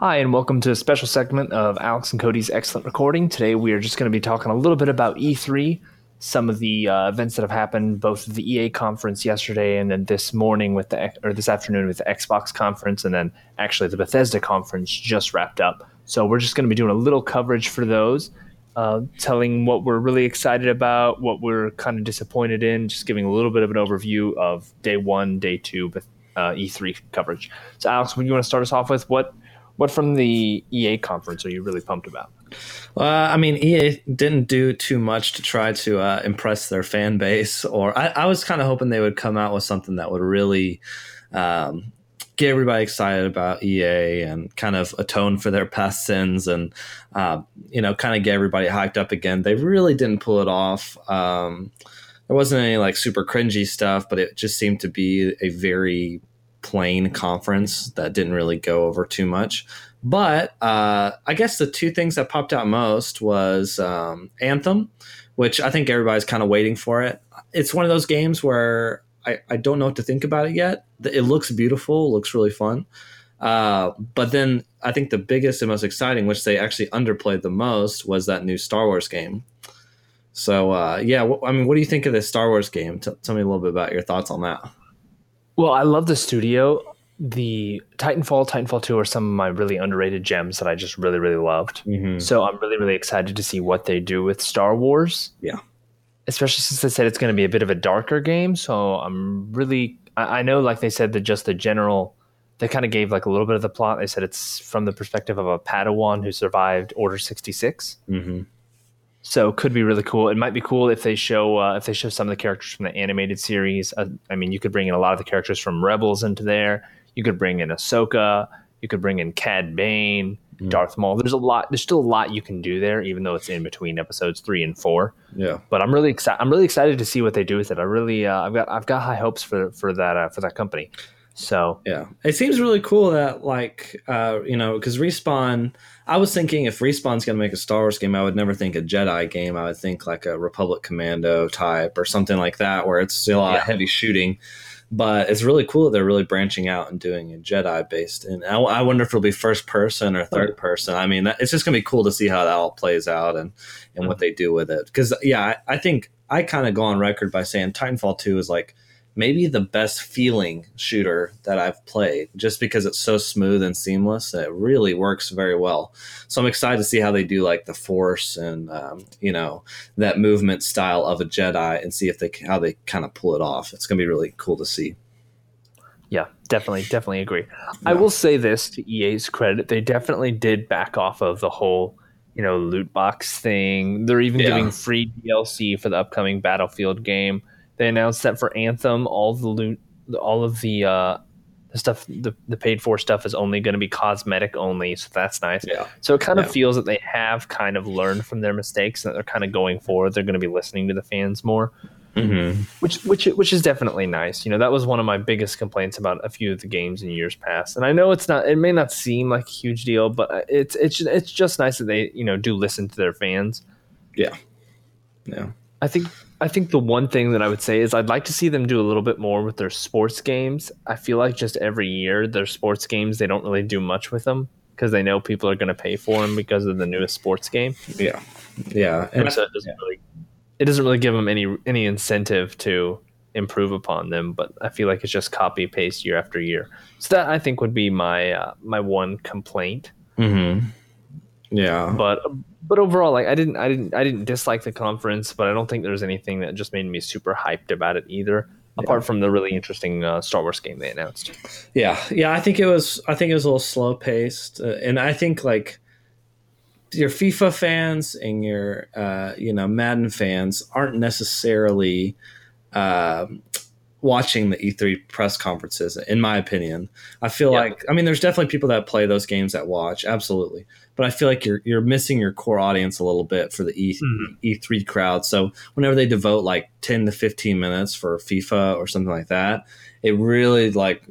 Hi, and welcome to a special segment of Alex and Kody's Excellent Recording. Today, we are just going to be talking a little bit about E3, some of the uh, events that have happened, both the EA conference yesterday and then this morning with the or this afternoon with the Xbox conference, and then actually the Bethesda conference just wrapped up. So we're just going to be doing a little coverage for those, uh, telling what we're really excited about, what we're kind of disappointed in, just giving a little bit of an overview of day one, day two, uh, E3 coverage. So, Alex, would you want to start us off with what? What from the EA conference are you really pumped about? Well, I mean, EA didn't do too much to try to uh, impress their fan base, or I, I was kind of hoping they would come out with something that would really um, get everybody excited about EA and kind of atone for their past sins and, uh, you know, kind of get everybody hyped up again. They really didn't pull it off. Um, there wasn't any like super cringy stuff, but it just seemed to be a very plain conference that didn't really go over too much. But uh, I guess the two things that popped out most was um, Anthem, which I think everybody's kind of waiting for it. It's one of those games where I, I don't know what to think about it yet. It looks beautiful, looks really fun. Uh, but then I think the biggest and most exciting, which they actually underplayed the most, was that new Star Wars game. So uh, yeah, wh- I mean, what do you think of this Star Wars game? T- tell me a little bit about your thoughts on that. Well, I love the studio. The Titanfall, Titanfall 2 are some of my really underrated gems that I just really, really loved. Mm-hmm. So I'm really, really excited to see what they do with Star Wars. Yeah. Especially since they said it's going to be a bit of a darker game. So I'm really, I, I know, like they said, that just the general, they kind of gave like a little bit of the plot. They said it's from the perspective of a Padawan who survived Order 66. Mm-hmm. So could be really cool. It might be cool if they show uh, if they show some of the characters from the animated series. Uh, I mean, you could bring in a lot of the characters from Rebels into there. You could bring in Ahsoka. You could bring in Cad Bane, mm. Darth Maul. There's a lot. There's still a lot you can do there, even though it's in between episodes three and four. Yeah. But I'm really excited. I'm really excited to see what they do with it. I really, uh, I've got, I've got high hopes for for that uh, for that company. So yeah, it seems really cool that like uh, you know because respawn. I was thinking if respawn's going to make a Star Wars game, I would never think a Jedi game. I would think like a Republic Commando type or something like that, where it's still a lot yeah. of heavy shooting. But it's really cool that they're really branching out and doing a Jedi based. And I, I wonder if it'll be first person or third person. I mean, it's just going to be cool to see how that all plays out and and mm-hmm. what they do with it. Because yeah, I, I think I kind of go on record by saying Titanfall two is like maybe the best feeling shooter that I've played just because it's so smooth and seamless. It really works very well. So I'm excited to see how they do like the force and, um, you know, that movement style of a Jedi and see if they, how they kind of pull it off. It's going to be really cool to see. Yeah, definitely, definitely agree. Yeah. I will say this to EA's credit, they definitely did back off of the whole, you know, loot box thing. They're even yeah. giving free DLC for the upcoming Battlefield game they announced that for Anthem, all the loot, all of the uh, the stuff, the, the paid for stuff is only going to be cosmetic only. So that's nice. Yeah. So it kind yeah. of feels that they have kind of learned from their mistakes and that they're kind of going forward. They're going to be listening to the fans more. Mm-hmm. Which, which, which is definitely nice. You know, that was one of my biggest complaints about a few of the games in years past. And I know it's not, it may not seem like a huge deal, but it's, it's, it's just nice that they, you know, do listen to their fans. Yeah. Yeah. I think I think the one thing that I would say is I'd like to see them do a little bit more with their sports games. I feel like just every year their sports games they don't really do much with them because they know people are going to pay for them because of the newest sports game. Yeah, yeah, and so it doesn't yeah. really it doesn't really give them any any incentive to improve upon them. But I feel like it's just copy paste year after year. So that I think would be my uh, my one complaint. Mm-hmm. Yeah, but but overall, like I didn't, I didn't, I didn't dislike the conference, but I don't think there's anything that just made me super hyped about it either. Yeah. Apart from the really interesting uh, Star Wars game they announced. Yeah, yeah, I think it was, I think it was a little slow paced, uh, and I think like your FIFA fans and your, uh, you know, Madden fans aren't necessarily. Um, watching the E3 press conferences, in my opinion. I feel yeah. like, I mean, there's definitely people that play those games that watch, absolutely but I feel like you're you're missing your core audience a little bit for the E mm-hmm. E3 crowd. So whenever they devote like 10 to 15 minutes for FIFA or something like that, it really like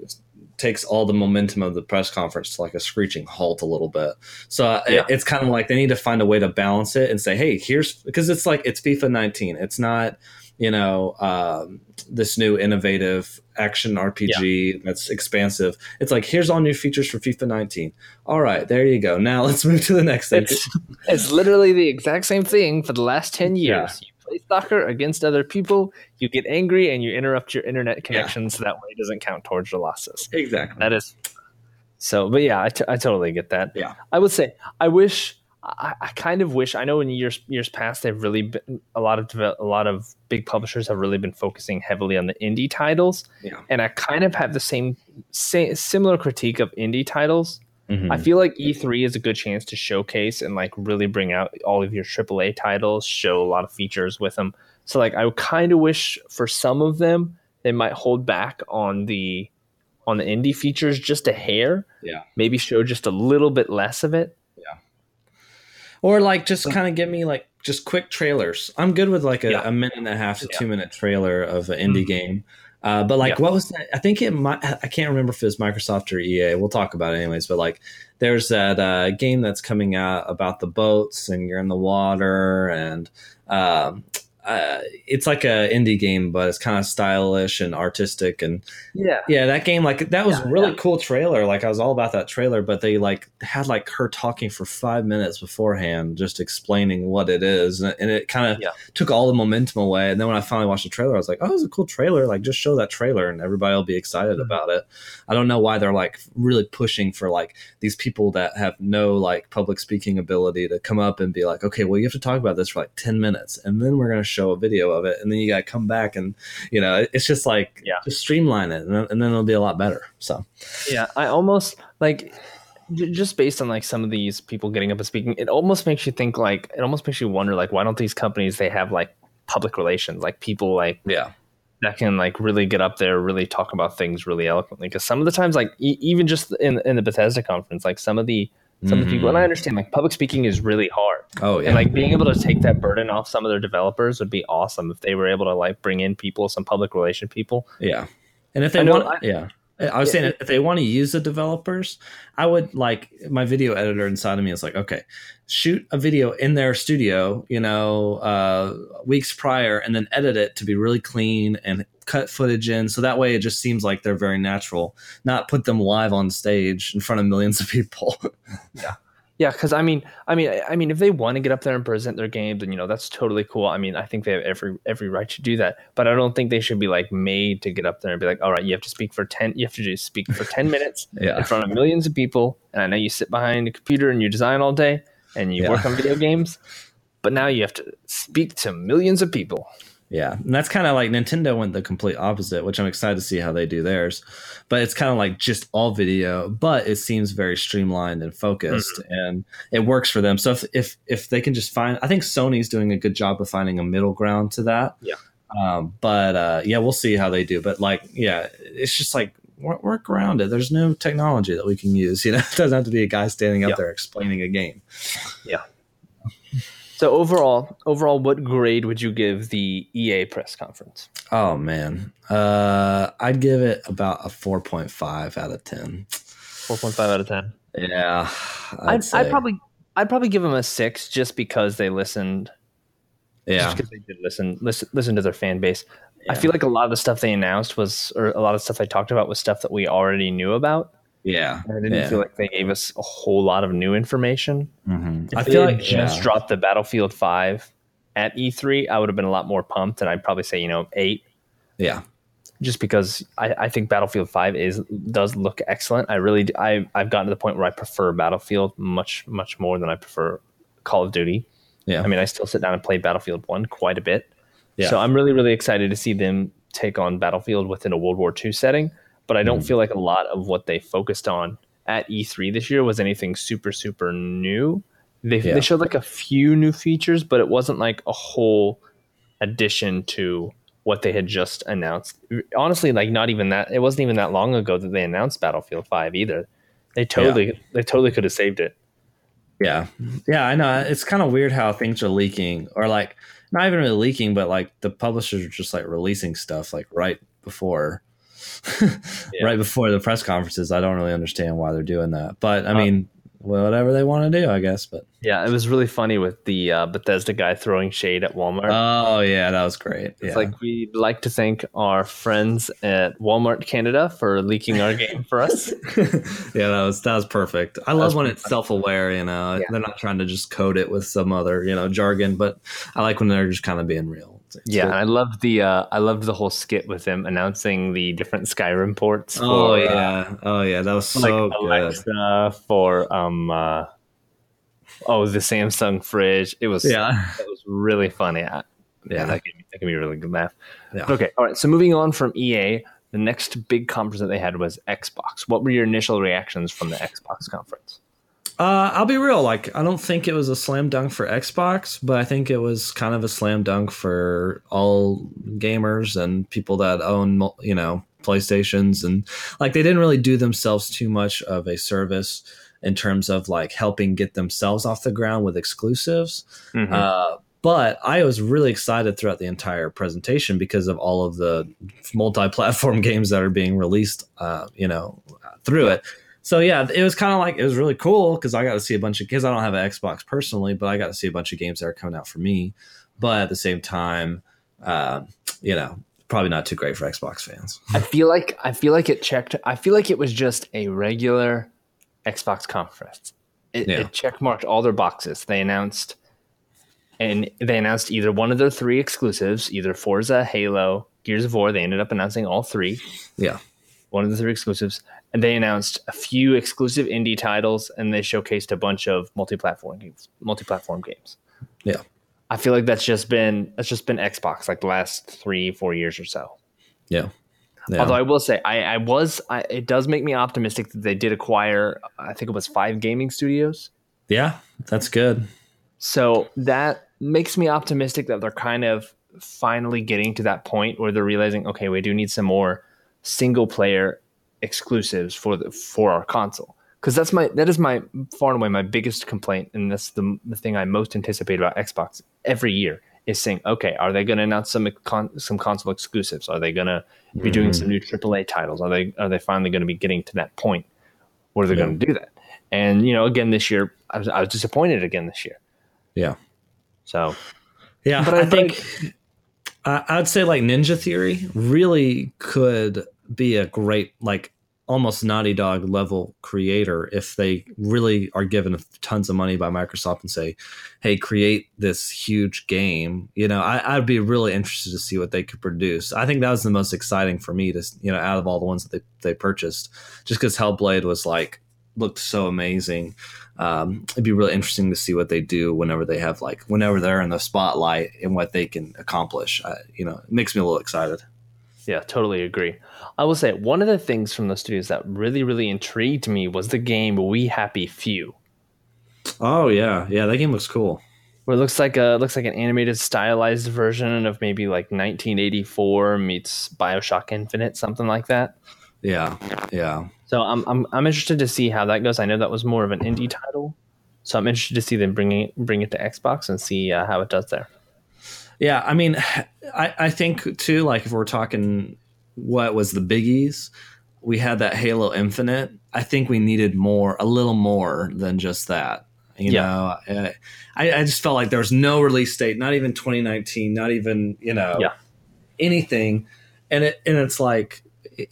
takes all the momentum of the press conference to like a screeching halt a little bit. So uh, yeah. it, it's kind of like they need to find a way to balance it and say, hey, here's because it's like it's FIFA 19. It's not you know, um, this new innovative action RPG yeah. that's expansive. It's like here's all new features for FIFA 19. All right, there you go. Now let's move to the next thing. It's, it's literally the exact same thing for the last 10 years. Yeah. You play soccer against other people, you get angry and you interrupt your internet connection yeah. so that way it doesn't count towards your losses. Exactly. That is so, but yeah, I, t- I totally get that. Yeah. I would say I wish I, I, kind of wish I know in years years past they've really been a lot of a lot of big publishers have really been focusing heavily on the indie titles. Yeah. And I kind of have the same, same similar critique of indie titles. Mm-hmm. I feel like E3 is a good chance to showcase and like really bring out all of your AAA titles, show a lot of features with them. So like I kind of wish for some of them they might hold back on the on the indie features just a hair. Yeah. Maybe show just a little bit less of it or like just kind of give me like just quick trailers. I'm good with like a, yeah. a minute and a half to yeah. two minute trailer of an indie mm-hmm. game. Uh, but like, yeah. what was that? I think it might. I can't remember if it was Microsoft or EA. We'll talk about it anyways. But like, there's that uh, game that's coming out about the boats and you're in the water and um, uh, it's like a indie game, but it's kind of stylish and artistic and yeah, yeah. That game, like that was yeah, really yeah. cool trailer. Like I was all about that trailer, but they like had like her talking for five minutes beforehand, just explaining what it is, and, and it kind of yeah. took all the momentum away. And then when I finally watched the trailer, I was like, oh, it's a cool trailer. Like just show that trailer, and everybody will be excited mm-hmm. about it. I don't know why they're like really pushing for like these people that have no like public speaking ability to come up and be like, okay, well you have to talk about this for like ten minutes, and then we're gonna show show a video of it, and then you got to come back and you know it's just like yeah, just streamline it, and then, and then it'll be a lot better. So yeah, I almost like just based on like some of these people getting up and speaking, it almost makes you think like it almost makes you wonder like why don't these companies they have like public relations like people like yeah that can like really get up there, really talk about things really eloquently. Because some of the times, like e- even just in in the Bethesda conference, like some of the some mm-hmm. of the people, and I mm-hmm. understand like public speaking is really hard. Oh yeah, and like being able to take that burden off some of their developers would be awesome if they were able to like bring in people, some public relation people. Yeah, and if they want, I, yeah. I was yeah. saying if they want to use the developers, I would like my video editor inside of me is like, okay, shoot a video in their studio, you know, uh, weeks prior, and then edit it to be really clean and cut footage in so that way it just seems like they're very natural not put them live on stage in front of millions of people yeah yeah because i mean i mean i mean if they want to get up there and present their games and you know that's totally cool i mean i think they have every every right to do that but i don't think they should be like made to get up there and be like all right you have to speak for 10 you have to just speak for 10 minutes yeah. in front of millions of people and i know you sit behind a computer and you design all day and you yeah. work on video games but now you have to speak to millions of people yeah, and that's kind of like Nintendo went the complete opposite, which I'm excited to see how they do theirs. But it's kind of like just all video, but it seems very streamlined and focused, mm-hmm. and it works for them. So if, if if they can just find, I think Sony's doing a good job of finding a middle ground to that. Yeah. Um, but uh, yeah, we'll see how they do. But like, yeah, it's just like work around it. There's no technology that we can use. You know, it doesn't have to be a guy standing up there explaining a game. Yeah. So overall, overall, what grade would you give the EA press conference? Oh man, uh, I'd give it about a four point five out of ten. Four point five out of ten. Yeah, I'd, I'd, I'd, probably I'd probably give them a six just because they listened. Yeah, because they did listen, listen listen to their fan base. Yeah. I feel like a lot of the stuff they announced was, or a lot of stuff they talked about was stuff that we already knew about. Yeah, I didn't yeah. feel like they gave us a whole lot of new information. Mm-hmm. I feel like just yeah. dropped the Battlefield Five at E3, I would have been a lot more pumped, and I'd probably say you know eight. Yeah, just because I, I think Battlefield Five is does look excellent. I really do, I I've gotten to the point where I prefer Battlefield much much more than I prefer Call of Duty. Yeah, I mean I still sit down and play Battlefield One quite a bit. Yeah. So I'm really really excited to see them take on Battlefield within a World War II setting but I don't mm. feel like a lot of what they focused on at E3 this year was anything super super new. They yeah. they showed like a few new features, but it wasn't like a whole addition to what they had just announced. Honestly, like not even that. It wasn't even that long ago that they announced Battlefield Five either. They totally yeah. they totally could have saved it. Yeah, yeah, I know. It's kind of weird how things are leaking, or like not even really leaking, but like the publishers are just like releasing stuff like right before yeah. right before the press conferences. I don't really understand why they're doing that, but I mean, whatever they want to do, I guess. But yeah, it was really funny with the uh, Bethesda guy throwing shade at Walmart. Oh yeah, that was great. It's yeah. like we'd like to thank our friends at Walmart Canada for leaking our game for us. yeah, that was that was perfect. I love when it's self aware. You know, Yeah. they're not trying to just code it with some other you know jargon, but I like when they're just kind of being real. It's- it's yeah, cool. I loved the uh, I loved the whole skit with him announcing the different Skyrim ports. Oh for, uh, yeah, oh yeah, that was like so good. For um uh, oh the Samsung fridge. It was Yeah, it was really funny. I, yeah, yeah, that can, me, that gave me a really good laugh. Yeah. Okay, all right. So moving on from EA, the next big conference that they had was Xbox. What were your initial reactions from the Xbox conference? Uh, I'll be real. Like, I don't think it was a slam dunk for Xbox, but I think it was kind of a slam dunk for all gamers and people that own, you know, PlayStations. And like, they didn't really do themselves too much of a service in terms of like helping get themselves off the ground with exclusives. Mhm. Uh, but I was really excited throughout the entire presentation because of all of the multi-platform games that are being released, uh, you know, through it. So yeah, it was kind of like it was really cool because I got to see a bunch of kids. I don't have an Xbox personally, but I got to see a bunch of games that are coming out for me. But at the same time, uh, you know, probably not too great for Xbox fans. I feel like I feel like it checked. I feel like it was just a regular Xbox conference. It, Yeah. it check marked all their boxes. They announced, and they announced either one of their three exclusives, either Forza, Halo, Gears of War. They ended up announcing all three. Yeah, one of the three exclusives, and they announced a few exclusive indie titles, and they showcased a bunch of multi-platform games. Multi-platform games. Yeah. I feel like that's just been that's just been Xbox like the last three four years or so. yeah, yeah. Although I will say, I, I was I, it does make me optimistic that they did acquire. I think it was five gaming studios. yeah, that's good. So that makes me optimistic that they're kind of finally getting to that point where they're realizing, okay, we do need some more single player exclusives for the for our console. Because that's my that is my far and away my biggest complaint, and that's the the thing I most anticipate about Xbox every year is saying, okay, are they going to announce some con- some console exclusives? Are they going to be doing mm. some new AAA titles? Are they are they finally going to be getting to that point where they're Yeah. going to do that? And you know, again this year, I was, I was disappointed again this year. Yeah. So Yeah, But I, I- but I- think I, I'd say like Ninja Theory really could be a great like almost Naughty Dog level creator if they really are given tons of money by Microsoft and say, "Hey, create this huge game." You know, I, I'd be really interested to see what they could produce. I think that was the most exciting for me to you know out of all the ones that they they purchased, just because Hellblade was like looked so amazing um, it'd be really interesting to see what they do whenever they have like whenever they're in the spotlight and what they can accomplish. You know, it makes me a little excited. Yeah, totally agree. I will say one of the things from the studios that really, really intrigued me was the game We Happy Few, Oh yeah, yeah, that game looks cool. where it looks like a looks like an animated, stylized version of maybe like 1984 meets Bioshock Infinite, something like that. Yeah, yeah, So I'm I'm I'm interested to see how that goes. I know that was more of an indie title, so I'm interested to see them bringing it, bring it to Xbox and see uh, how it does there. Yeah. I mean, I I think too. Like if we're talking, what was the biggies? We had that Halo Infinite. I think we needed more, a little more than just that. You Yeah. know, uh, I, I just felt like there was no release date, not even 2019, not even you know Yeah. anything, and it and it's like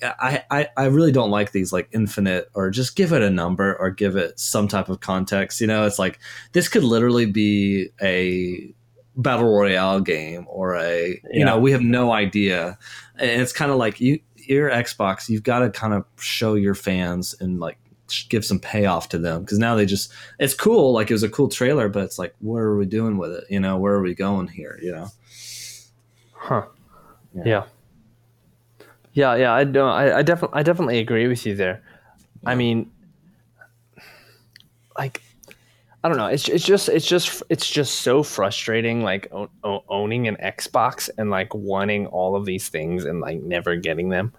I, I I really don't like these like infinite or just give it a number or give it some type of context. You know, it's like this could literally be a battle royale game or a you Yeah. know we have no idea, and it's kind of like you your Xbox you've got to kind of show your fans and like give some payoff to them because now they just it's cool like it was a cool trailer but it's like what are we doing with it you know where are we going here you know Huh. Yeah. Yeah. Yeah, yeah, I don't I, I definitely I definitely agree with you there. I mean like I don't know. It's it's just it's just it's just so frustrating like o- owning an Xbox and like wanting all of these things and like never getting them.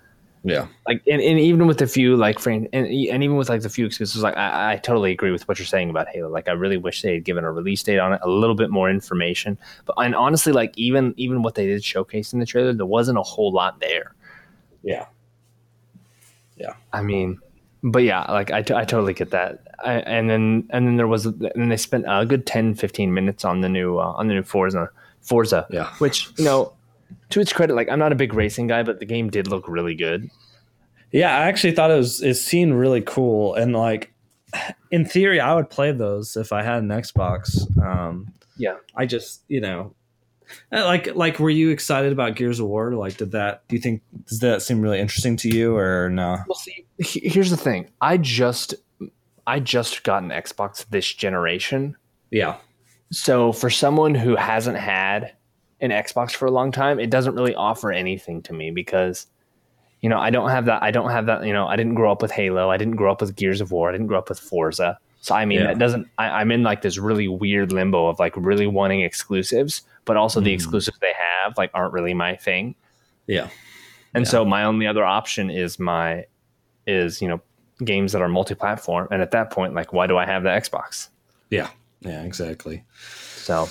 yeah Like and, and even with the few like frame and, and even with like the few excuses, like I, I totally agree with what you're saying about Halo. Like I really wish they had given a release date on it, a little bit more information. But and honestly like even even what they did showcase in the trailer, there wasn't a whole lot there. Yeah. Yeah I mean, but yeah, like I, t- I totally get that. I, and then and then there was and they spent a good 10, 15 minutes on the new uh, on the new Forza Forza. Yeah. Which you know, to its credit, like I'm not a big racing guy, but the game did look really good. Yeah, I actually thought it was it seemed really cool and like in theory I would play those if I had an Xbox. Um Yeah. I just, you know, uh, like like were you excited about Gears of War? Like did that do you think does that seem really interesting to you or no? Well, see, here's the thing. I just I just got an Xbox this generation. Yeah. So for someone who hasn't had an Xbox for a long time, it doesn't really offer anything to me because you know, I don't have that I don't have that, you know, I didn't grow up with Halo, I didn't grow up with Gears of War, I didn't grow up with Forza. So I mean, Yeah. that doesn't I, I'm in like this really weird limbo of like really wanting exclusives, but also the Mhm. exclusives they have like aren't really my thing. Yeah. And Yeah. so my only other option is my is, you know, games that are multi-platform. And at that point, like why do I have the Xbox? Yeah. Yeah, exactly. So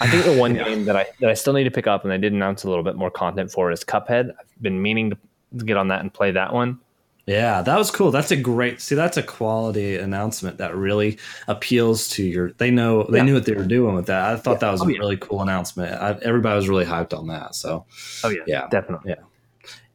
I think the one Yeah. game that I that I still need to pick up and they did announce a little bit more content for is Cuphead. I've been meaning to get on that and play that one. Yeah, that was cool. That's a great see. That's a quality announcement that really appeals to your. They know they Yeah. knew what they were doing with that. I thought Yeah. that was Oh, a yeah. really cool announcement. I, everybody was really hyped on that. So Oh yeah, Yeah. definitely, Yeah.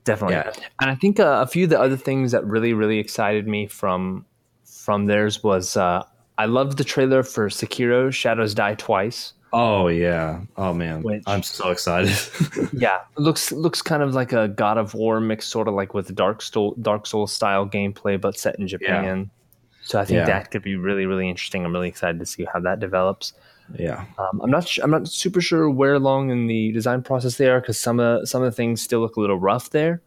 Definitely. yeah, And I think uh, a few of the other things that really really excited me from from theirs was uh, I loved the trailer for Sekiro: Shadows Die Twice. oh yeah, oh man, Which- I'm so excited. yeah, looks looks kind of like a God of War mix, sort of like with Dark Soul Dark Soul style gameplay, but set in Japan. So I think Yeah. that could be really really interesting. I'm really excited to see how that develops. Yeah, Um, I'm not. Sh- I'm not super sure where along in the design process they are because some of some of the things still look a little rough there.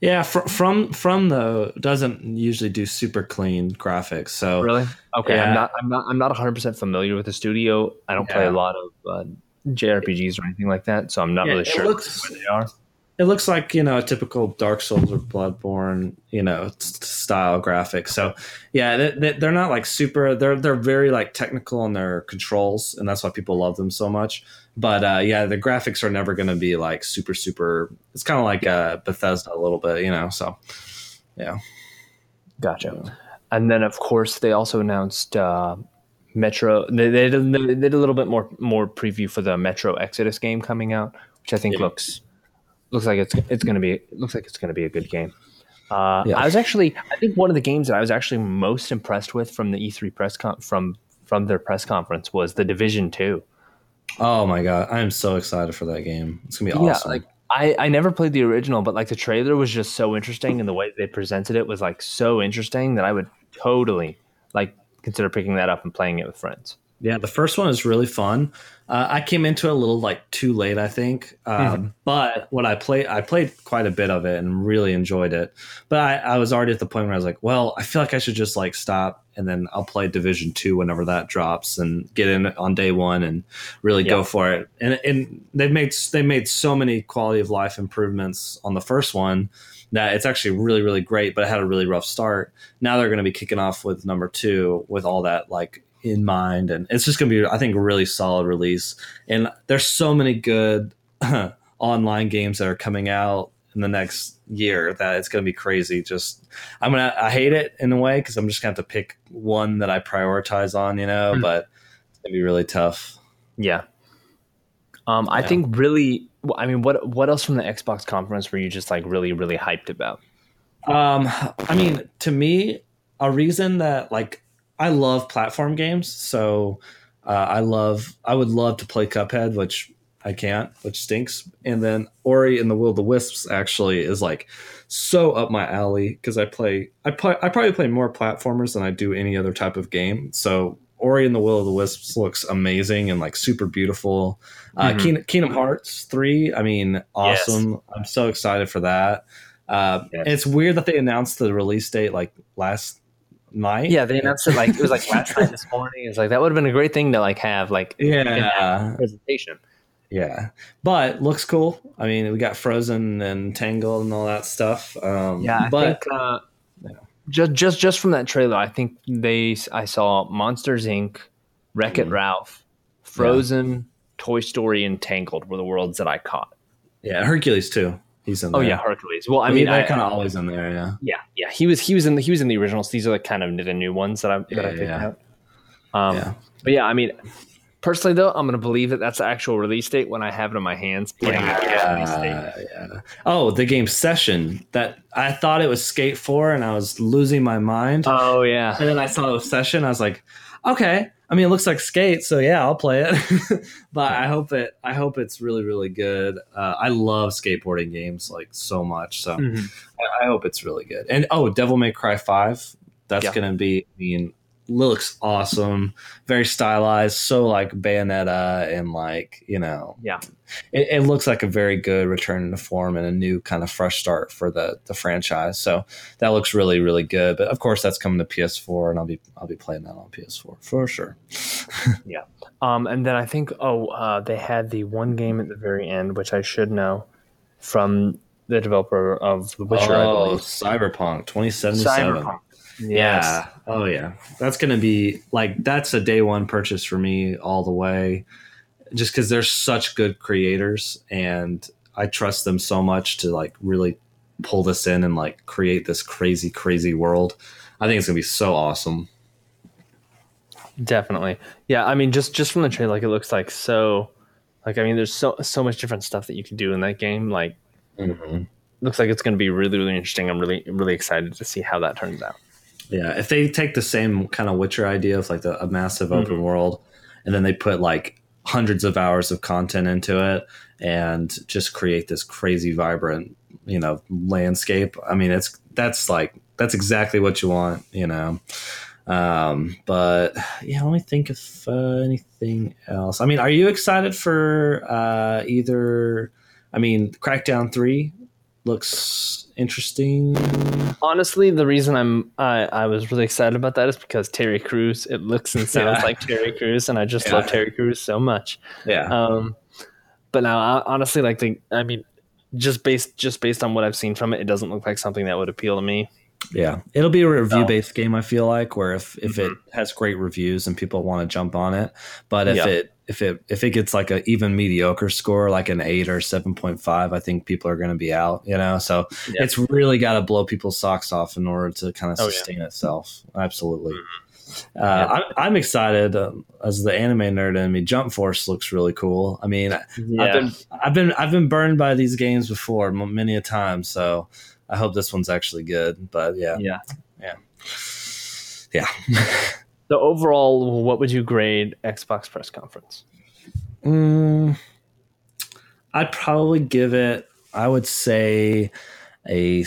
yeah. Fr- from from though doesn't usually do super clean graphics. So Really? Okay. Yeah. I'm not. I'm not. I'm not 100 percent familiar with the studio. I don't play a lot of uh, JRPGs or anything like that, so I'm not Yeah, really sure looks- where they are. It looks like you know a typical Dark Souls or Bloodborne you know style graphics. So yeah, they, they, they're not like super. They're they're very like technical in their controls, and that's why people love them so much. But uh, yeah, the graphics are never going to be like super super. It's kind of like uh, Bethesda a little bit, you know. So yeah, Gotcha. And then, of course, they also announced uh, Metro. They, they, did, they did a little bit more more preview for the Metro Exodus game coming out, which I think Yeah. looks looks like it's it's going to be looks like it's to be a good game. Uh, Yeah. I was actually I think one of the games that I was actually most impressed with from the E3 press con- from from their press conference was the Division Two. oh my god, I'm so excited for that game. It's gonna be Yeah, awesome. like I, I never played the original, but like the trailer was just so interesting, and the way they presented it was like so interesting that I would totally like consider picking that up and playing it with friends. Yeah, the first one is really fun. Uh, I came into it a little like too late, I think. Um, Mhm. But what I played, I played quite a bit of it and really enjoyed it. But I, I was already at the point where I was like, well, I feel like I should just like stop and then I'll play Division Two whenever that drops and get in on day one and really go for it. And and they've made they made so many quality of life improvements on the first one that it's actually really really great. But it had a really rough start. Now they're going to be kicking off with number two with all that like in mind and it's just going to be i think a really solid release and there's so many good online games that are coming out in the next year that it's going to be crazy just i'm gonna i hate it in a way because i'm just gonna have to pick one that i prioritize on you know Mhm. but it's gonna be really tough Yeah. Um, I Yeah. think really. I mean, what what else from the Xbox conference were you just like really really hyped about? Um, I mean, to me, a reason that like I love platform games, so uh, I love I would love to play Cuphead, which I can't, which stinks. And then Ori and the Will of the Wisps actually is like so up my alley because I play I play I probably play more platformers than I do any other type of game. So Ori and the Will of the Wisps looks amazing and like super beautiful. Uh, Mhm. Kingdom, Kingdom Hearts three, I mean, awesome. I'm so excited for that. Uh, Yes. It's weird that they announced the release date like last night. Yeah, they announced it like it was like last night this morning. It's like that would have been a great thing to like have like Yeah, presentation. yeah, but looks cool. I mean, we got Frozen and Tangled and all that stuff. Um, Yeah, I but think uh, Yeah. just just just from that trailer, I think they I saw Monsters Inc., Wreck It Mhm. Ralph, Frozen, Toy Story, and Tangled were the worlds that I caught. yeah, Hercules too. He's in. Oh there. yeah, Hercules. Well, I I mean, they're I, kind of always in there. Yeah. yeah, yeah. He was he was in the he was in the originals. These are like kind of the new ones that I that I Yeah, picked yeah. out. Um, Yeah. But yeah, I mean, personally though, I'm gonna believe that that's the actual release date when I have it in my hands. putting it in the release date. Uh, yeah. Oh, the game session that I thought it was Skate 4 and I was losing my mind. Oh yeah, and then I saw the session. I was like, okay. I mean, it looks like Skate, so yeah, I'll play it. but I hope it. I hope it's really, really good. Uh, I love skateboarding games like so much. So Mhm. I, I hope it's really good. And oh, Devil May Cry Five. That's Yeah. gonna be. I mean, looks awesome. Very stylized. So like Bayonetta and like you know. Yeah. It, it looks like a very good return to form and a new kind of fresh start for the the franchise. So that looks really really good. But of course, that's coming to PS4, and I'll be I'll be playing that on PS4 for sure. Yeah, um, and then I think oh uh, they had the one game at the very end which I should know from the developer of The Witcher. I oh. Cyberpunk 2077. Cyberpunk. Yeah. Oh yeah. That's gonna be like that's a day one purchase for me all the way. Just because they're such good creators and I trust them so much to like really pull this in and like create this crazy, crazy world. I think it's gonna be so awesome. Definitely. Yeah, I mean just just from the trailer like it looks like so like I mean there's so so much different stuff that you can do in that game like mm-hmm. looks like it's going to be really really interesting. I'm really really excited to see how that turns out. Yeah, if they take the same kind of Witcher idea of like the, a massive open world, and then they put like hundreds of hours of content into it, and just create this crazy vibrant, you know, landscape. I mean, it's that's like that's exactly what you want, you know. Um, but yeah, let me think of uh, anything else. I mean, are you excited for uh, either? I mean, Crackdown Three looks interesting. Honestly, the reason I'm I, I was really excited about that is because Terry Crews. It looks and sounds Yeah. like Terry Crews, and I just Yeah. love Terry Crews so much. Yeah, Um, but now, I, honestly, like the I mean, just based just based on what I've seen from it, it doesn't look like something that would appeal to me. Yeah, it'll be a review based game. I feel like where if if it Mm-hmm. has great reviews and people want to jump on it, but if Yeah. it if it if it gets like a even mediocre score, like an eight or seven point five, I think people are going to be out. You know, so Yeah. it's really got to blow people's socks off in order to kind of Oh, yeah. sustain itself. Absolutely. Uh, Yeah. I'm, I'm excited um, as the anime nerd in me. Jump Force looks really cool. I mean, I've been I've been I've been burned by these games before m- many a time, so I hope this one's actually good. But yeah, yeah. yeah. So overall, what would you grade Xbox press conference? Mm, I'd probably give it. I would say a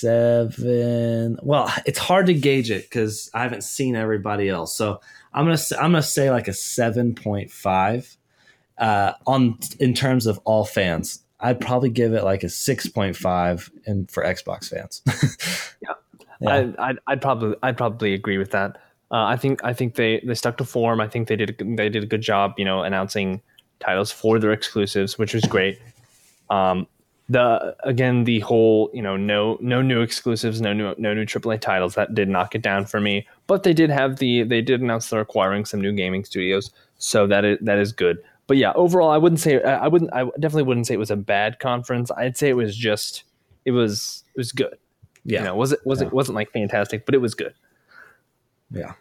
seven. Well, it's hard to gauge it because I haven't seen everybody else. So I'm gonna I'm gonna say like a seven point five uh, on in terms of all fans. I'd probably give it like a six point five in for Xbox fans. Yeah. Yeah. I, I'd, I'd probably I'd probably agree with that. Uh, I think I think they, they stuck to form. I think they did a, good- they did a good job, you know, announcing titles for their exclusives, which was great. Um, the again the whole you know no no new exclusives, no new no new AAA titles that did knock it down for me. But they did have the they did announce they're acquiring some new gaming studios, so that is that is good. But yeah, overall, I wouldn't say I I wouldn't I definitely wouldn't say it was a bad conference. I'd say it was just it was it was good. yeah, You know, was it was it wasn't like fantastic, but it was good. Yeah,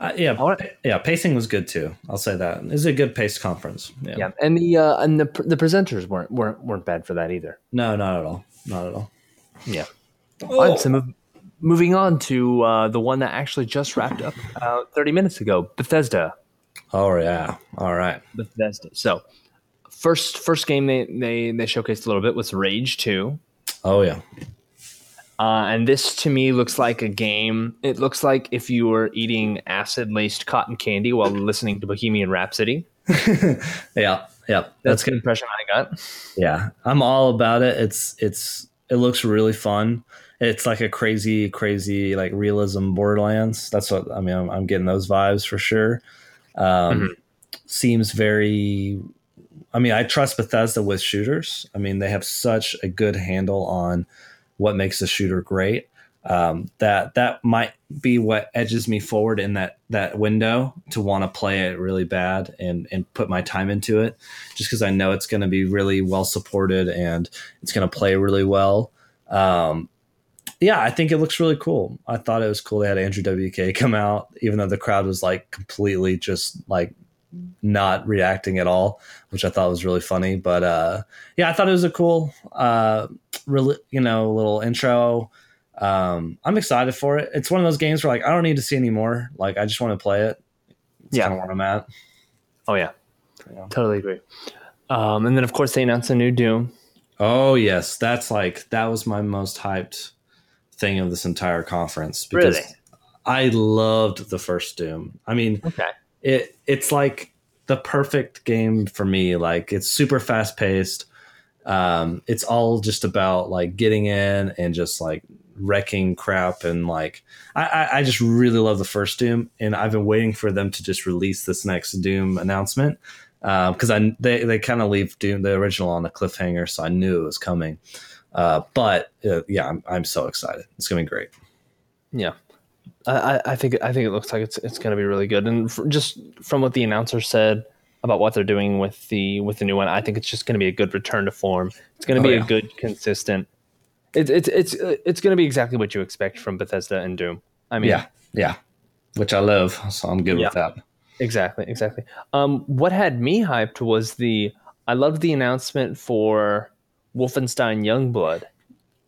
uh, yeah, right. yeah. Pacing was good too. I'll say that. It was a good paced conference. Yeah. Yeah, and the uh, and the the presenters weren't weren't weren't bad for that either. No, not at all. Not at all. Yeah. All right, so mov- moving on to uh, the one that actually just wrapped up uh, 30 minutes ago, Bethesda. Oh yeah. All right. Bethesda. So first first game they they they showcased a little bit was Rage 2. Oh yeah. Uh, and this to me looks like a game. It looks like if you were eating acid laced cotton candy while listening to Bohemian Rhapsody. yeah. Yeah. That's That's the impression I got. Yeah. I'm all about it. It's it's it looks really fun. It's like a crazy, crazy like realism Borderlands. That's what I mean. I'm, I'm getting those vibes for sure. Um, Seems very. I mean, I trust Bethesda with shooters. I mean, they have such a good handle on what makes a shooter great. um, that that might be what edges me forward in that that window to want to play it really bad and and put my time into it just because i know it's going to be really well supported and it's going to play really well um, yeah i think it looks really cool i thought it was cool they had andrew wk come out even though the crowd was like completely just like not reacting at all which i thought was really funny but uh yeah i thought it was a cool uh really you know little intro um, I'm excited for it. It's one of those games where like I don't need to see any more. Like I just want to play it. It's Yeah. kind of where I'm at. Oh yeah, Yeah. totally agree. Um, and then of course they announced a new Doom. Oh yes, that's like that was my most hyped thing of this entire conference because Really? I loved the first Doom. I mean, Okay. It it's like the perfect game for me. Like it's super fast paced. Um, it's all just about like getting in and just like wrecking crap and like I, I, I just really love the first Doom and I've been waiting for them to just release this next Doom announcement because I they they kind of leave Doom the original on a cliffhanger, so I knew it was coming. Uh, but uh, yeah, I'm I'm so excited. It's gonna be great. Yeah, I, I- think I think it looks like it's it's going to be really good. And f just from what the announcer said about what they're doing with the with the new one, I think it's just going to be a good return to form. It's going to Oh, be yeah. a good, consistent. It's it's it's it's going to be exactly what you expect from Bethesda and Doom. I mean, Yeah, yeah, which I love, so I'm good Yeah. with that. Exactly, exactly. Um, what had me hyped was the I loved the announcement for Wolfenstein Youngblood.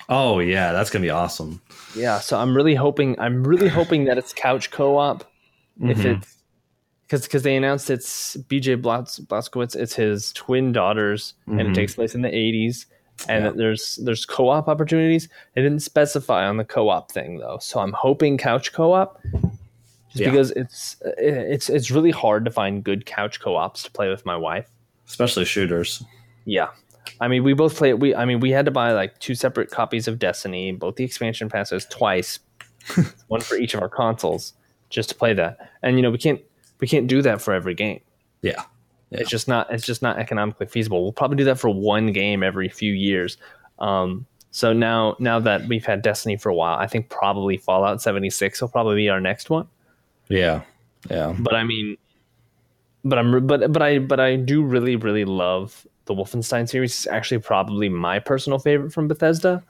Oh yeah, that's gonna be awesome. Yeah, so I'm really hoping I'm really hoping that it's couch co-op. If Mhm. it's because because they announced it's BJ Blaz, Blazkowicz, it's his twin daughters, and Mhm. it takes place in the 80s, and Yeah. there's there's co-op opportunities. They didn't specify on the co-op thing though, so I'm hoping couch co-op. Just Yeah. because it's it's it's really hard to find good couch co-ops to play with my wife. especially shooters. Yeah. I mean, we both play we I mean, we had to buy like two separate copies of Destiny, both the expansion passes twice, one for each of our consoles just to play that. And you know, we can't we can't do that for every game. Yeah, It's just not it's just not economically feasible. We'll probably do that for one game every few years. Um so now now that we've had Destiny for a while, I think probably Fallout 76 will probably be our next one. yeah, yeah. But I mean, but I'm but but I but I do really really love the Wolfenstein series. It's actually probably my personal favorite from Bethesda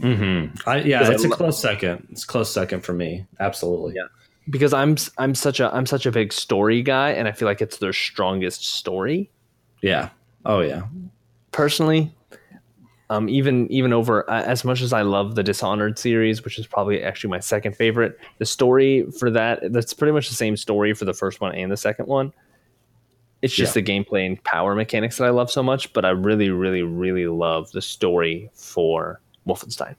Mm-hmm. I, yeah, it's a lo- close second. It's a close second for me. Absolutely. Yeah. because I'm I'm such a I'm such a big story guy, and I feel like it's their strongest story Yeah. Oh yeah. personally. Um, even even over uh, as much as I love the Dishonored series, which is probably actually my second favorite, the story for that that's pretty much the same story for the first one and the second one. It's just the gameplay and power mechanics that I love so much, but I really, really, really love the story for Wolfenstein.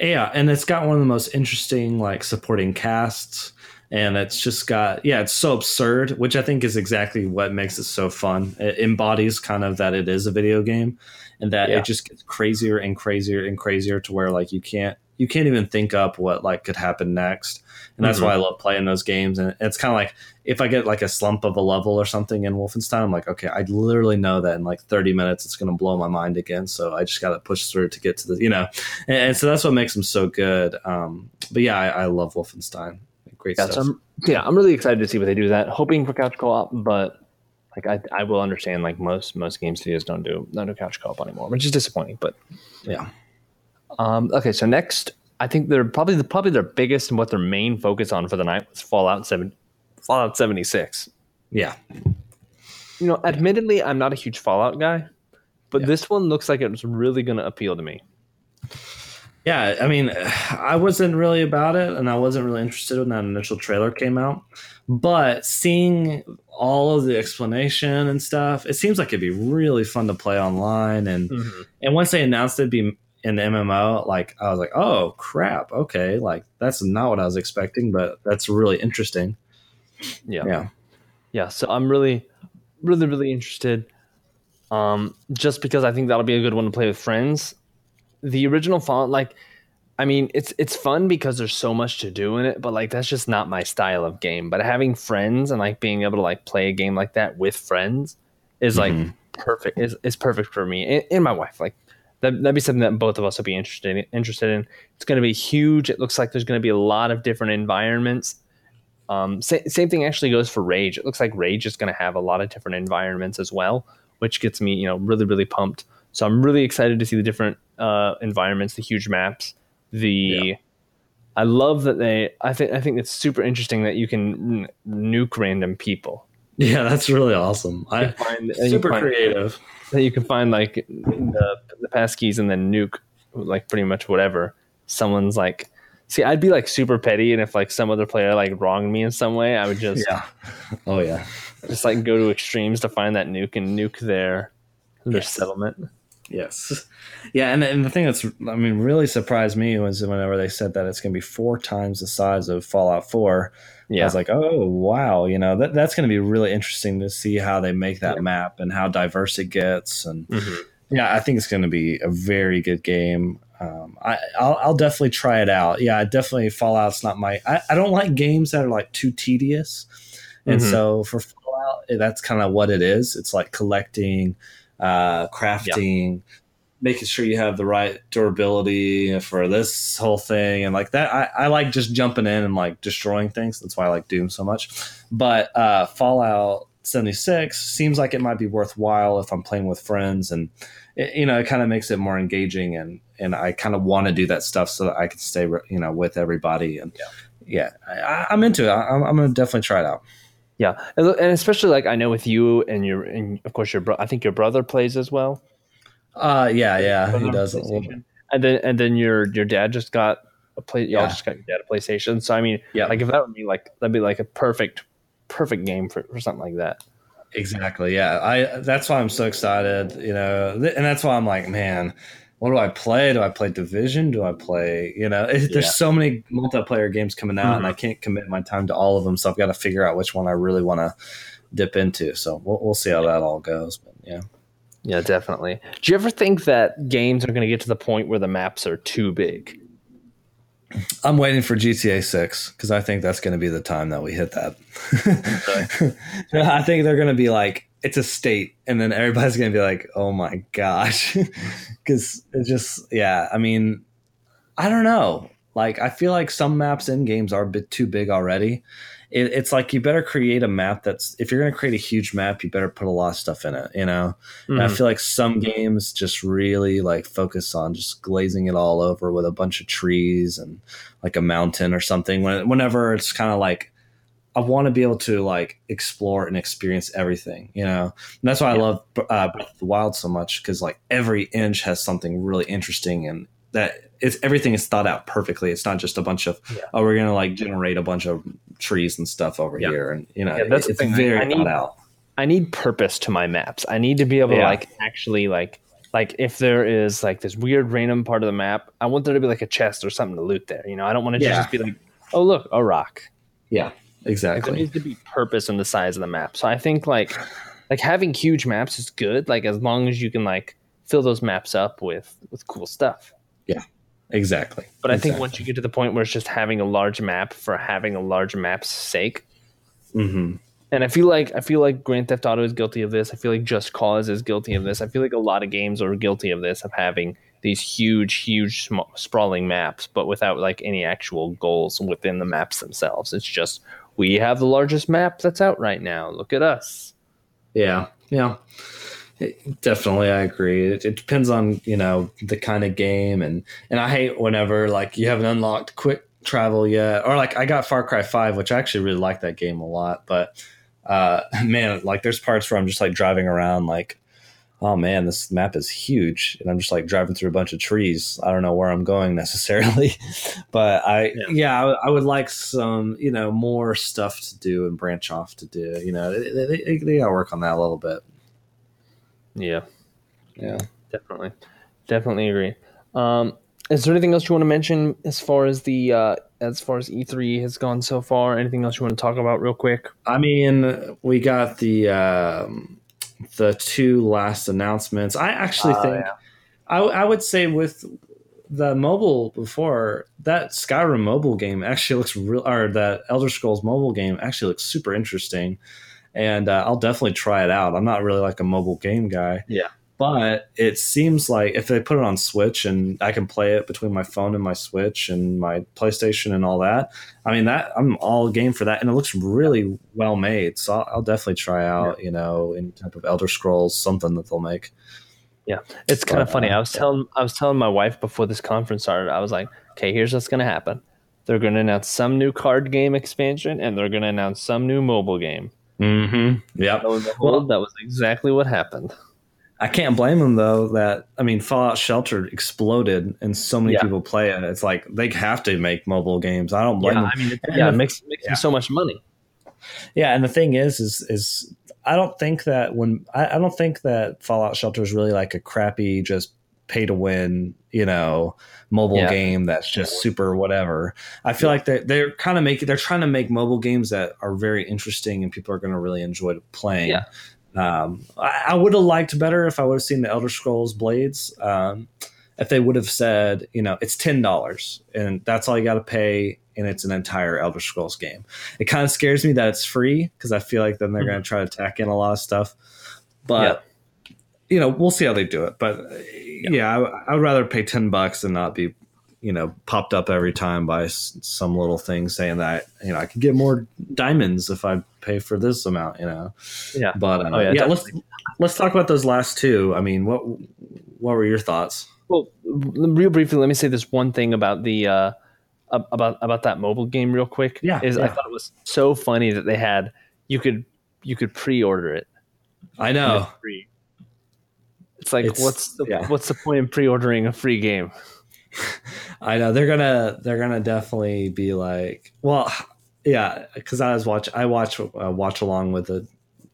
Yeah, and it's got one of the most interesting like supporting casts, and it's just got yeah, it's so absurd, which I think is exactly what makes it so fun. It embodies kind of that it is a video game, and that Yeah. it just gets crazier and crazier and crazier to where like you can't you can't even think up what like could happen next, and that's Mhm. why I love playing those games. And it's kind of like if I get like a slump of a level or something in Wolfenstein, I'm like, okay, I literally know that in like 30 minutes it's going to blow my mind again. So I just got to push through to get to the, you know, and, and so that's what makes them so good. Um, but yeah, I, I love Wolfenstein. Great Yeah, stuff. so I'm, yeah, I'm really excited to see what they do with that. Hoping for couch co-op, but like I, I will understand like most most game studios don't do don't do couch co-op anymore, which is disappointing. But yeah. Um, okay, so next, I think they're probably the probably their biggest and what their main focus on for the night was Fallout Seven, Fallout 76. Yeah. You know, admittedly, I'm not a huge Fallout guy, but Yeah. this one looks like it's really going to appeal to me. Yeah. I mean, I wasn't really about it and I wasn't really interested when that initial trailer came out. But seeing all of the explanation and stuff, it seems like it'd be really fun to play online. And and once they announced it'd be in the MMO, like I was like, oh crap, okay, like that's not what I was expecting, but that's really interesting. Yeah. Yeah. Yeah, so I'm really, really, really interested. Um, just because I think that'll be a good one to play with friends. The original font, like, I mean, it's it's fun because there's so much to do in it, but like that's just not my style of game. But having friends and like being able to like play a game like that with friends is like Mhm. perfect. Is is perfect for me and, and my wife. Like, that that'd be something that both of us would be interested in, interested in. It's going to be huge. It looks like there's going to be a lot of different environments. Um, sa- same thing actually goes for Rage. It looks like Rage is going to have a lot of different environments as well, which gets me, you know, really really pumped. So I'm really excited to see the different uh, environments, the huge maps. The yeah. I love that they. I think I think it's super interesting that you can n- nuke random people. Yeah, that's really awesome. I find super find, creative. That you can find like the the passkeys and then nuke like pretty much whatever. Someone's like, see, I'd be like super petty, and if like some other player like wronged me in some way, I would just yeah, oh yeah, just like go to extremes to find that nuke and nuke their their yes. settlement. Yes. Yeah, and, and the thing that's I mean really surprised me was whenever they said that it's going to be four times the size of Fallout 4. Yeah. I was like, "Oh, wow, you know, that that's going to be really interesting to see how they make that yeah. map and how diverse it gets and mm-hmm. yeah, I think it's going to be a very good game. Um, I, I'll, I'll, definitely try it out. Yeah, definitely Fallout's not my. I, I don't like games that are like too tedious, and mm-hmm. so for Fallout, that's kind of what it is. It's like collecting uh, crafting, yeah. Making sure you have the right durability for this whole thing, and like that. I, I like just jumping in and like destroying things. That's why I like Doom so much. But uh, Fallout 76 seems like it might be worthwhile if I'm playing with friends, and it, you know, it kind of makes it more engaging, and and I kind of want to do that stuff so that I can stay, you know, with everybody, and yeah, yeah I, am into it. I, I'm gonna definitely try it out. Yeah, and especially like I know with you and your and of course your bro- I think your brother plays as well. Uh yeah, yeah, he does. And then and then your your dad just got a play. Y'all yeah. just got your dad a PlayStation. So I mean, yeah, like if that would be like that'd be like a perfect perfect game for, for something like that. Exactly. Yeah. I that's why I'm so excited. You know, and that's why I'm like, man, what do I play? Do I play Division? Do I play, you know, it, there's so many multiplayer games coming out mm-hmm. and I can't commit my time to all of them. So I've got to figure out which one I really want to dip into. So we'll, we'll see how that all goes. But yeah. Yeah, definitely. Do you ever think that games are going to get to the point where the maps are too big? I'm waiting for GTA 6 because I think that's going to be the time that we hit that. I think they're going to be like, it's a state and then everybody's gonna be like oh my gosh because it's just yeah i mean i don't know like i feel like some maps in games are a bit too big already it, it's like you better create a map that's if you're gonna create a huge map you better put a lot of stuff in it you know mm-hmm. i feel like some games just really like focus on just glazing it all over with a bunch of trees and like a mountain or something when, whenever it's kind of like I want to be able to like explore and experience everything, you know. And that's why yeah. I love uh, Breath of the Wild so much because like every inch has something really interesting and that it's everything is thought out perfectly. It's not just a bunch of yeah. oh we're gonna like generate a bunch of trees and stuff over yeah. here and you know that's it's very I need, thought out. I need purpose to my maps. I need to be able to like actually like like if there is like this weird random part of the map, I want there to be like a chest or something to loot there. You know, I don't want to just be like oh look a rock. Yeah exactly. Like, there needs to be purpose in the size of the map. So I think like like having huge maps is good. Like as long as you can like fill those maps up with with cool stuff. Yeah, exactly. But I exactly. think once you get to the point where it's just having a large map for having a large map's sake. Mm-hmm. And I feel like I feel like Grand Theft Auto is guilty of this. I feel like Just Cause is guilty of this. I feel like a lot of games are guilty of this of having these huge, huge, small, sprawling maps, but without like any actual goals within the maps themselves. It's just we have the largest map that's out right now. Look at us. Yeah, yeah, it, definitely. I agree. It, it, depends on you know the kind of game, and and I hate whenever like you haven't unlocked quick travel yet, or like I got Far Cry Five, which I actually really like that game a lot, but uh, man, like there's parts where I'm just like driving around like oh man, this map is huge. And I'm just like driving through a bunch of trees. I don't know where I'm going necessarily, but I, yeah, yeah I, I, would like some, you know, more stuff to do and branch off to do, you know, they, they, they gotta work on that a little bit. Yeah. Yeah. Definitely. Definitely agree. Um, is there anything else you want to mention as far as the uh, as far as E3 has gone so far? Anything else you want to talk about real quick? I mean, we got the um, the two last announcements. I actually uh, think yeah. I, I would say with the mobile before that Skyrim mobile game actually looks real, or that Elder Scrolls mobile game actually looks super interesting, and uh, I'll definitely try it out. I'm not really like a mobile game guy, yeah, but it seems like if they put it on Switch and I can play it between my phone and my Switch and my PlayStation and all that, I mean that I'm all game for that, and it looks really well made. So I'll, I'll definitely try out, yeah. you know, any type of Elder Scrolls something that they'll make. Yeah, it's kind of funny. Uh, I was telling I was telling my wife before this conference started. I was like, "Okay, here's what's going to happen. They're going to announce some new card game expansion, and they're going to announce some new mobile game." Mm-hmm. Yeah. Well, that was exactly what happened. I can't blame them though. That I mean, Fallout Shelter exploded, and so many yeah. people play it. It's like they have to make mobile games. I don't blame yeah, them. I mean, it, yeah, it makes makes yeah. so much money. Yeah, and the thing is, is is I don't think that when I, I don't think that Fallout Shelter is really like a crappy just pay to win, you know, mobile yeah. game that's just super whatever. I feel yeah. like they're they're kind of making they're trying to make mobile games that are very interesting and people are going to really enjoy playing. Yeah. Um, I, I would have liked better if I would have seen the Elder Scrolls Blades. Um, if they would have said, you know, it's ten dollars and that's all you got to pay, and it's an entire Elder Scrolls game. It kind of scares me that it's free because I feel like then they're mm-hmm. going to try to tack in a lot of stuff. But. You know, we'll see how they do it. But yeah, yeah I, I would rather pay ten bucks and not be you know popped up every time by some little thing saying that you know I could get more diamonds if I pay for this amount. You know. Yeah. But uh, oh, yeah, yeah let's let's talk about those last two. I mean, what what were your thoughts? Well, real briefly, let me say this one thing about the uh, about about that mobile game, real quick. Yeah. Is yeah. I thought it was so funny that they had you could you could pre-order it. I know. It's like it's, what's the yeah. what's the point in pre-ordering a free game? I know they're gonna they're gonna definitely be like, well, yeah, because I was watch I watch uh, watch along with the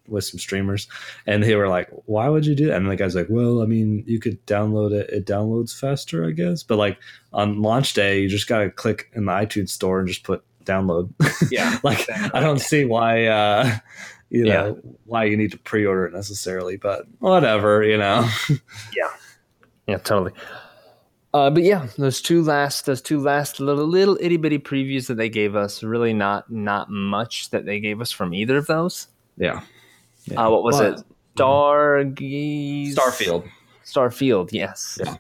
with some streamers, and they were like, "Why would you do that?" And the guy's like, "Well, I mean, you could download it; it downloads faster, I guess. But like on launch day, you just gotta click in the iTunes store and just put download. Yeah, like exactly. I don't see why." uh you know yeah. why you need to pre-order it necessarily but whatever you know yeah yeah totally uh, but yeah, those two last, those two last little little itty bitty previews that they gave us, really not not much that they gave us from either of those. Yeah. yeah. Uh, what was but, it? Stargaze. Starfield. Starfield. Yes. Yeah.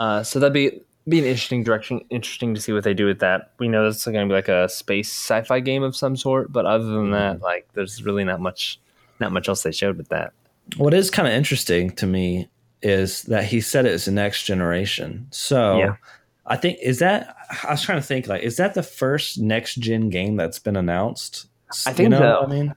Uh, so that'd be be an interesting direction. Interesting to see what they do with that. We know it's going to be like a space sci-fi game of some sort, but other than that, mm-hmm. like there's really not much, not much else they showed with that. What is kind of interesting to me is that he said it is the next generation. So yeah. I think is that I was trying to think like is that the first next gen game that's been announced? I think you know so. I mean,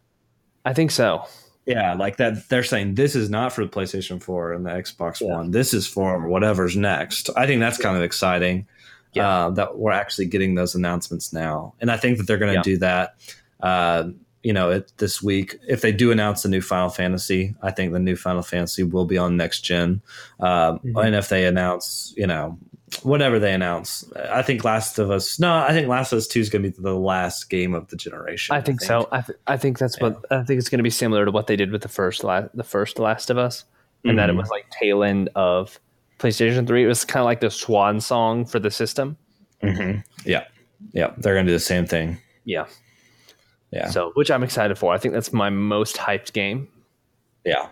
I think so. Yeah, like that they're saying this is not for the PlayStation 4 and the Xbox yeah. One. This is for whatever's next. I think that's kind of exciting. Yeah. Uh, that we're actually getting those announcements now. And I think that they're going to yeah. do that. Uh, you know, it, this week, if they do announce the new Final Fantasy, I think the new Final Fantasy will be on next gen. Um, mm-hmm. And if they announce, you know, whatever they announce, I think Last of Us. No, I think Last of Us Two is going to be the last game of the generation. I think, I think. so. I, th- I think that's yeah. what I think it's going to be similar to what they did with the first la- the first Last of Us, and mm-hmm. that it mm-hmm. was like tail end of PlayStation Three. It was kind of like the swan song for the system. Mm-hmm. Yeah, yeah, they're going to do the same thing. Yeah. Yeah. So, which I'm excited for. I think that's my most hyped game. Yeah.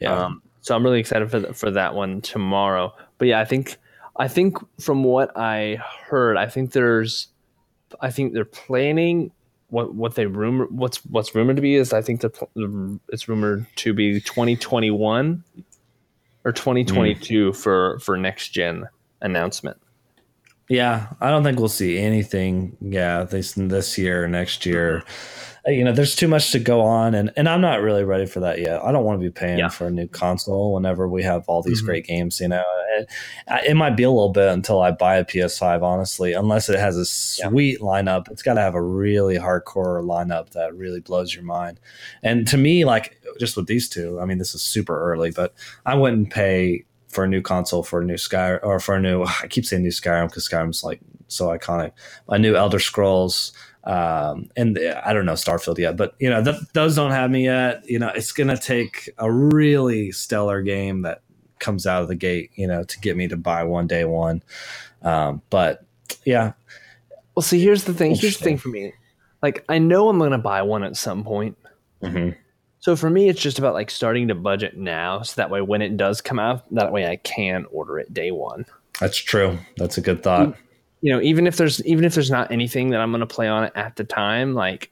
Yeah. Um, so I'm really excited for for that one tomorrow. But yeah, I think I think from what I heard, I think there's I think they're planning what what they rumor what's what's rumored to be is I think the it's rumored to be 2021 or 2022 mm. for for next gen announcement. Yeah, I don't think we'll see anything. Yeah, this this year, next year. Uh, you know, there's too much to go on, and and I'm not really ready for that yet. I don't want to be paying yeah. for a new console whenever we have all these mm-hmm. great games. You know, it, it, might be a little bit until I buy a PS5, honestly, unless it has a sweet yeah. lineup. It's got to have a really hardcore lineup that really blows your mind. And to me, like just with these two, I mean, this is super early, but I wouldn't pay for a new console for a new Sky or for a new I keep saying new Skyrim because Skyrim's like so iconic. A new Elder Scrolls um, and I don't know Starfield yet, but you know th- those don't have me yet. You know it's gonna take a really stellar game that comes out of the gate, you know, to get me to buy one day one. Um, but yeah. Well, see, here's the thing. Here's the thing for me. Like, I know I'm gonna buy one at some point. Mm-hmm. So for me, it's just about like starting to budget now, so that way when it does come out, that way I can order it day one. That's true. That's a good thought. You know, even if there's even if there's not anything that I'm going to play on it at the time, like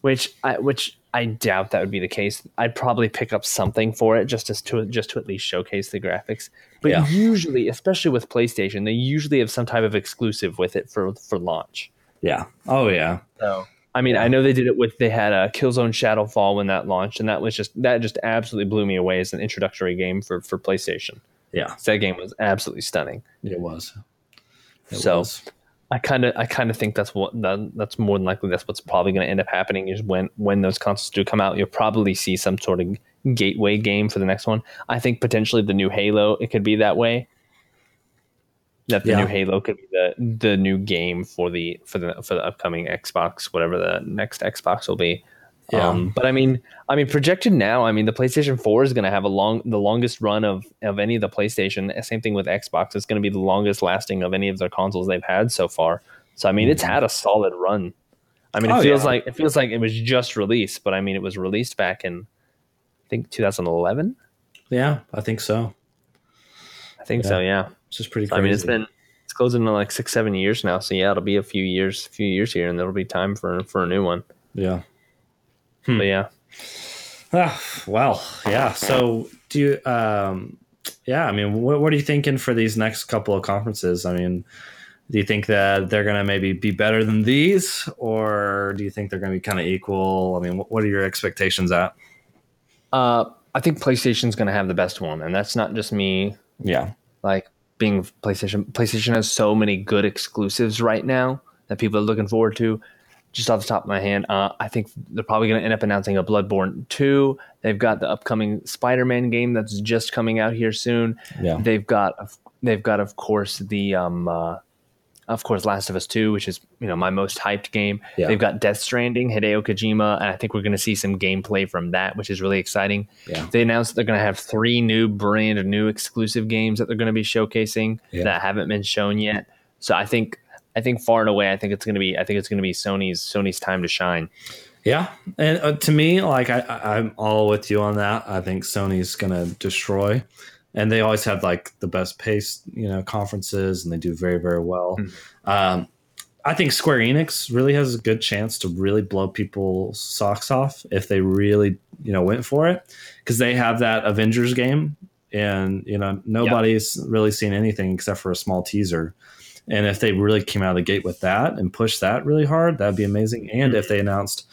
which I which I doubt that would be the case. I'd probably pick up something for it just as to just to at least showcase the graphics. But Yeah. usually, especially with PlayStation, they usually have some type of exclusive with it for for launch. Yeah. Oh yeah. So I mean, I know they did it with they had a Killzone Shadowfall when that launched, and that was just that just absolutely blew me away as an introductory game for for PlayStation. Yeah. That game was absolutely stunning. It was. It So- was. I kind of I kind of think that's what that, that's more than likely that's what's probably going to end up happening is when when those consoles do come out, you'll probably see some sort of gateway game for the next one. I think potentially the new Halo it could be that way. That the Yeah. new Halo could be the the new game for the for the for the upcoming Xbox, whatever the next Xbox will be. Yeah. Um, but I mean, I mean, projected now. I mean, the PlayStation Four is going to have a long, the longest run of of any of the PlayStation. Same thing with Xbox. It's going to be the longest lasting of any of their consoles they've had so far. So I mean, it's had a solid run. I mean, it Oh, feels yeah. like it feels like it was just released, but I mean, it was released back in, I think 2011. Yeah, I think so. I think so. Yeah. It's just pretty So. I mean, it's been it's closing to like six, seven years now. So yeah, it'll be a few years, a few years here, and there'll be time for for a new one. yeah. Hmm. But yeah. Ah, well, yeah. So do you? Um, yeah. I mean, what, what are you thinking for these next couple of conferences? I mean, do you think that they're going to maybe be better than these, or do you think they're going to be kind of equal? I mean, what, what are your expectations at? Uh, I think PlayStation's going to have the best one, and that's not just me Yeah. like being PlayStation. PlayStation has so many good exclusives right now that people are looking forward to. Just off the top of my hand, uh, I think they're probably going to end up announcing a Bloodborne 2. They've got the upcoming Spider-Man game that's just coming out here soon. Yeah. They've got, they've got, of course, the, um, uh, of course, Last of Us 2, which is you know my most hyped game. Yeah. They've got Death Stranding, Hideo Kojima, and I think we're going to see some gameplay from that, which is really exciting. Yeah. They announced they're going to have three new brand new exclusive games that they're going to be showcasing Yeah. that haven't been shown yet. So I think I think far and away, I think it's going to be I think it's going to be Sony's Sony's time to shine. Yeah, and uh, to me, like I, I'm all with you on that. I think Sony's gonna destroy, and they always have like the best pace, you know, conferences, and they do very, very well. Um, I think Square Enix really has a good chance to really blow people's socks off if they really, you know, went for it, because they have that Avengers game, and you know, nobody's really seen anything except for a small teaser. And if they really came out of the gate with that and pushed that really hard, that'd be amazing. And if they announced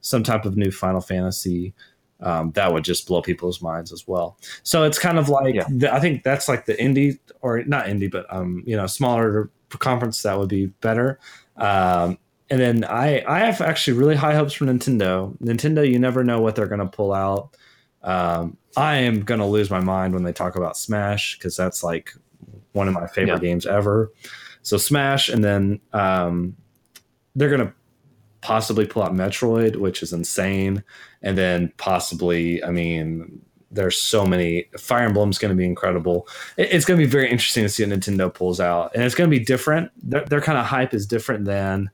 some type of new Final Fantasy, um, that would just blow people's minds as well. So it's kind of like Yeah. the, I think that's like the indie or not indie, but um, you know, smaller conference that would be better. Um, and then I I have actually really high hopes for Nintendo. Nintendo, you never know what they're going to pull out. Um, I am going to lose my mind when they talk about Smash because that's like one of my favorite Yeah. games ever. So Smash, and then um, they're going to possibly pull out Metroid, which is insane, and then possibly, I mean, there's so many. Fire Emblem's going to be incredible. It- it's going to be very interesting to see what Nintendo pulls out, and it's going to be different. Their, their kind of hype is different than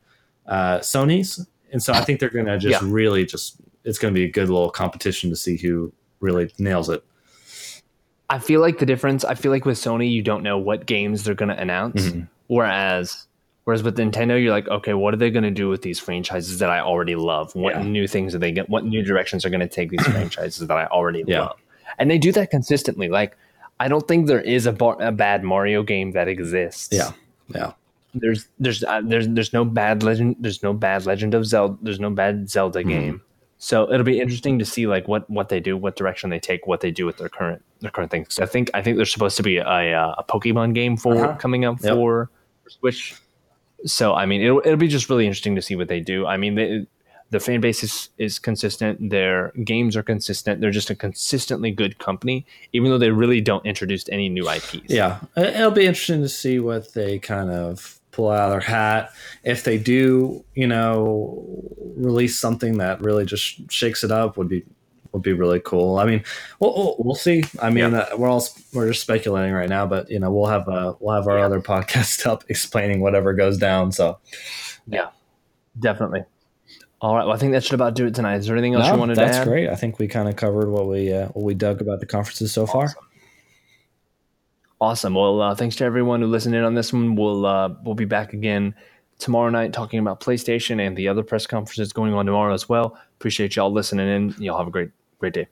uh, Sony's, and so I think they're going to just Yeah. really just. It's going to be a good little competition to see who really nails it. I feel like the difference. I feel like with Sony, you don't know what games they're going to announce, Mhm. Whereas whereas with Nintendo, you're like, okay, what are they going to do with these franchises that I already love? What Yeah. new things are they get? What new directions are going to take these franchises that I already Yeah. love? And they do that consistently. Like, I don't think there is a, bar, a bad Mario game that exists. Yeah, yeah, there's there's uh, there's there's no bad legend there's no bad Legend of Zelda there's no bad Zelda Mm-hmm. game. So it'll be interesting to see like what what they do, what direction they take, what they do with their current their current things. I think I think there's supposed to be a uh, a Pokemon game for Uh-huh. coming up Yep. for Switch. So I mean, it'll it'll be just really interesting to see what they do. I mean, they, the fan base is is consistent. Their games are consistent. They're just a consistently good company, even though they really don't introduce any new IPs. yeah. It- It'll be interesting to see what they kind of pull out of their hat. If they do, you know, release something that really just shakes it up, would be would be really cool. I mean, we'll we'll, we'll see. I mean, uh, we're all we're just speculating right now, but you know, we'll have uh we'll have our Yeah. other podcast up explaining whatever goes down. So yeah, definitely. All right. Well, I think that should about do it tonight. Is there anything else no, you wanted to add? That's great. I think we kind of covered what we uh, what we dug about the conferences so awesome. far. Awesome. Well, uh, thanks to everyone who listened in on this one. We'll uh, we'll be back again tomorrow night talking about PlayStation and the other press conferences going on tomorrow as well. Appreciate y'all listening in. Y'all have a great great day.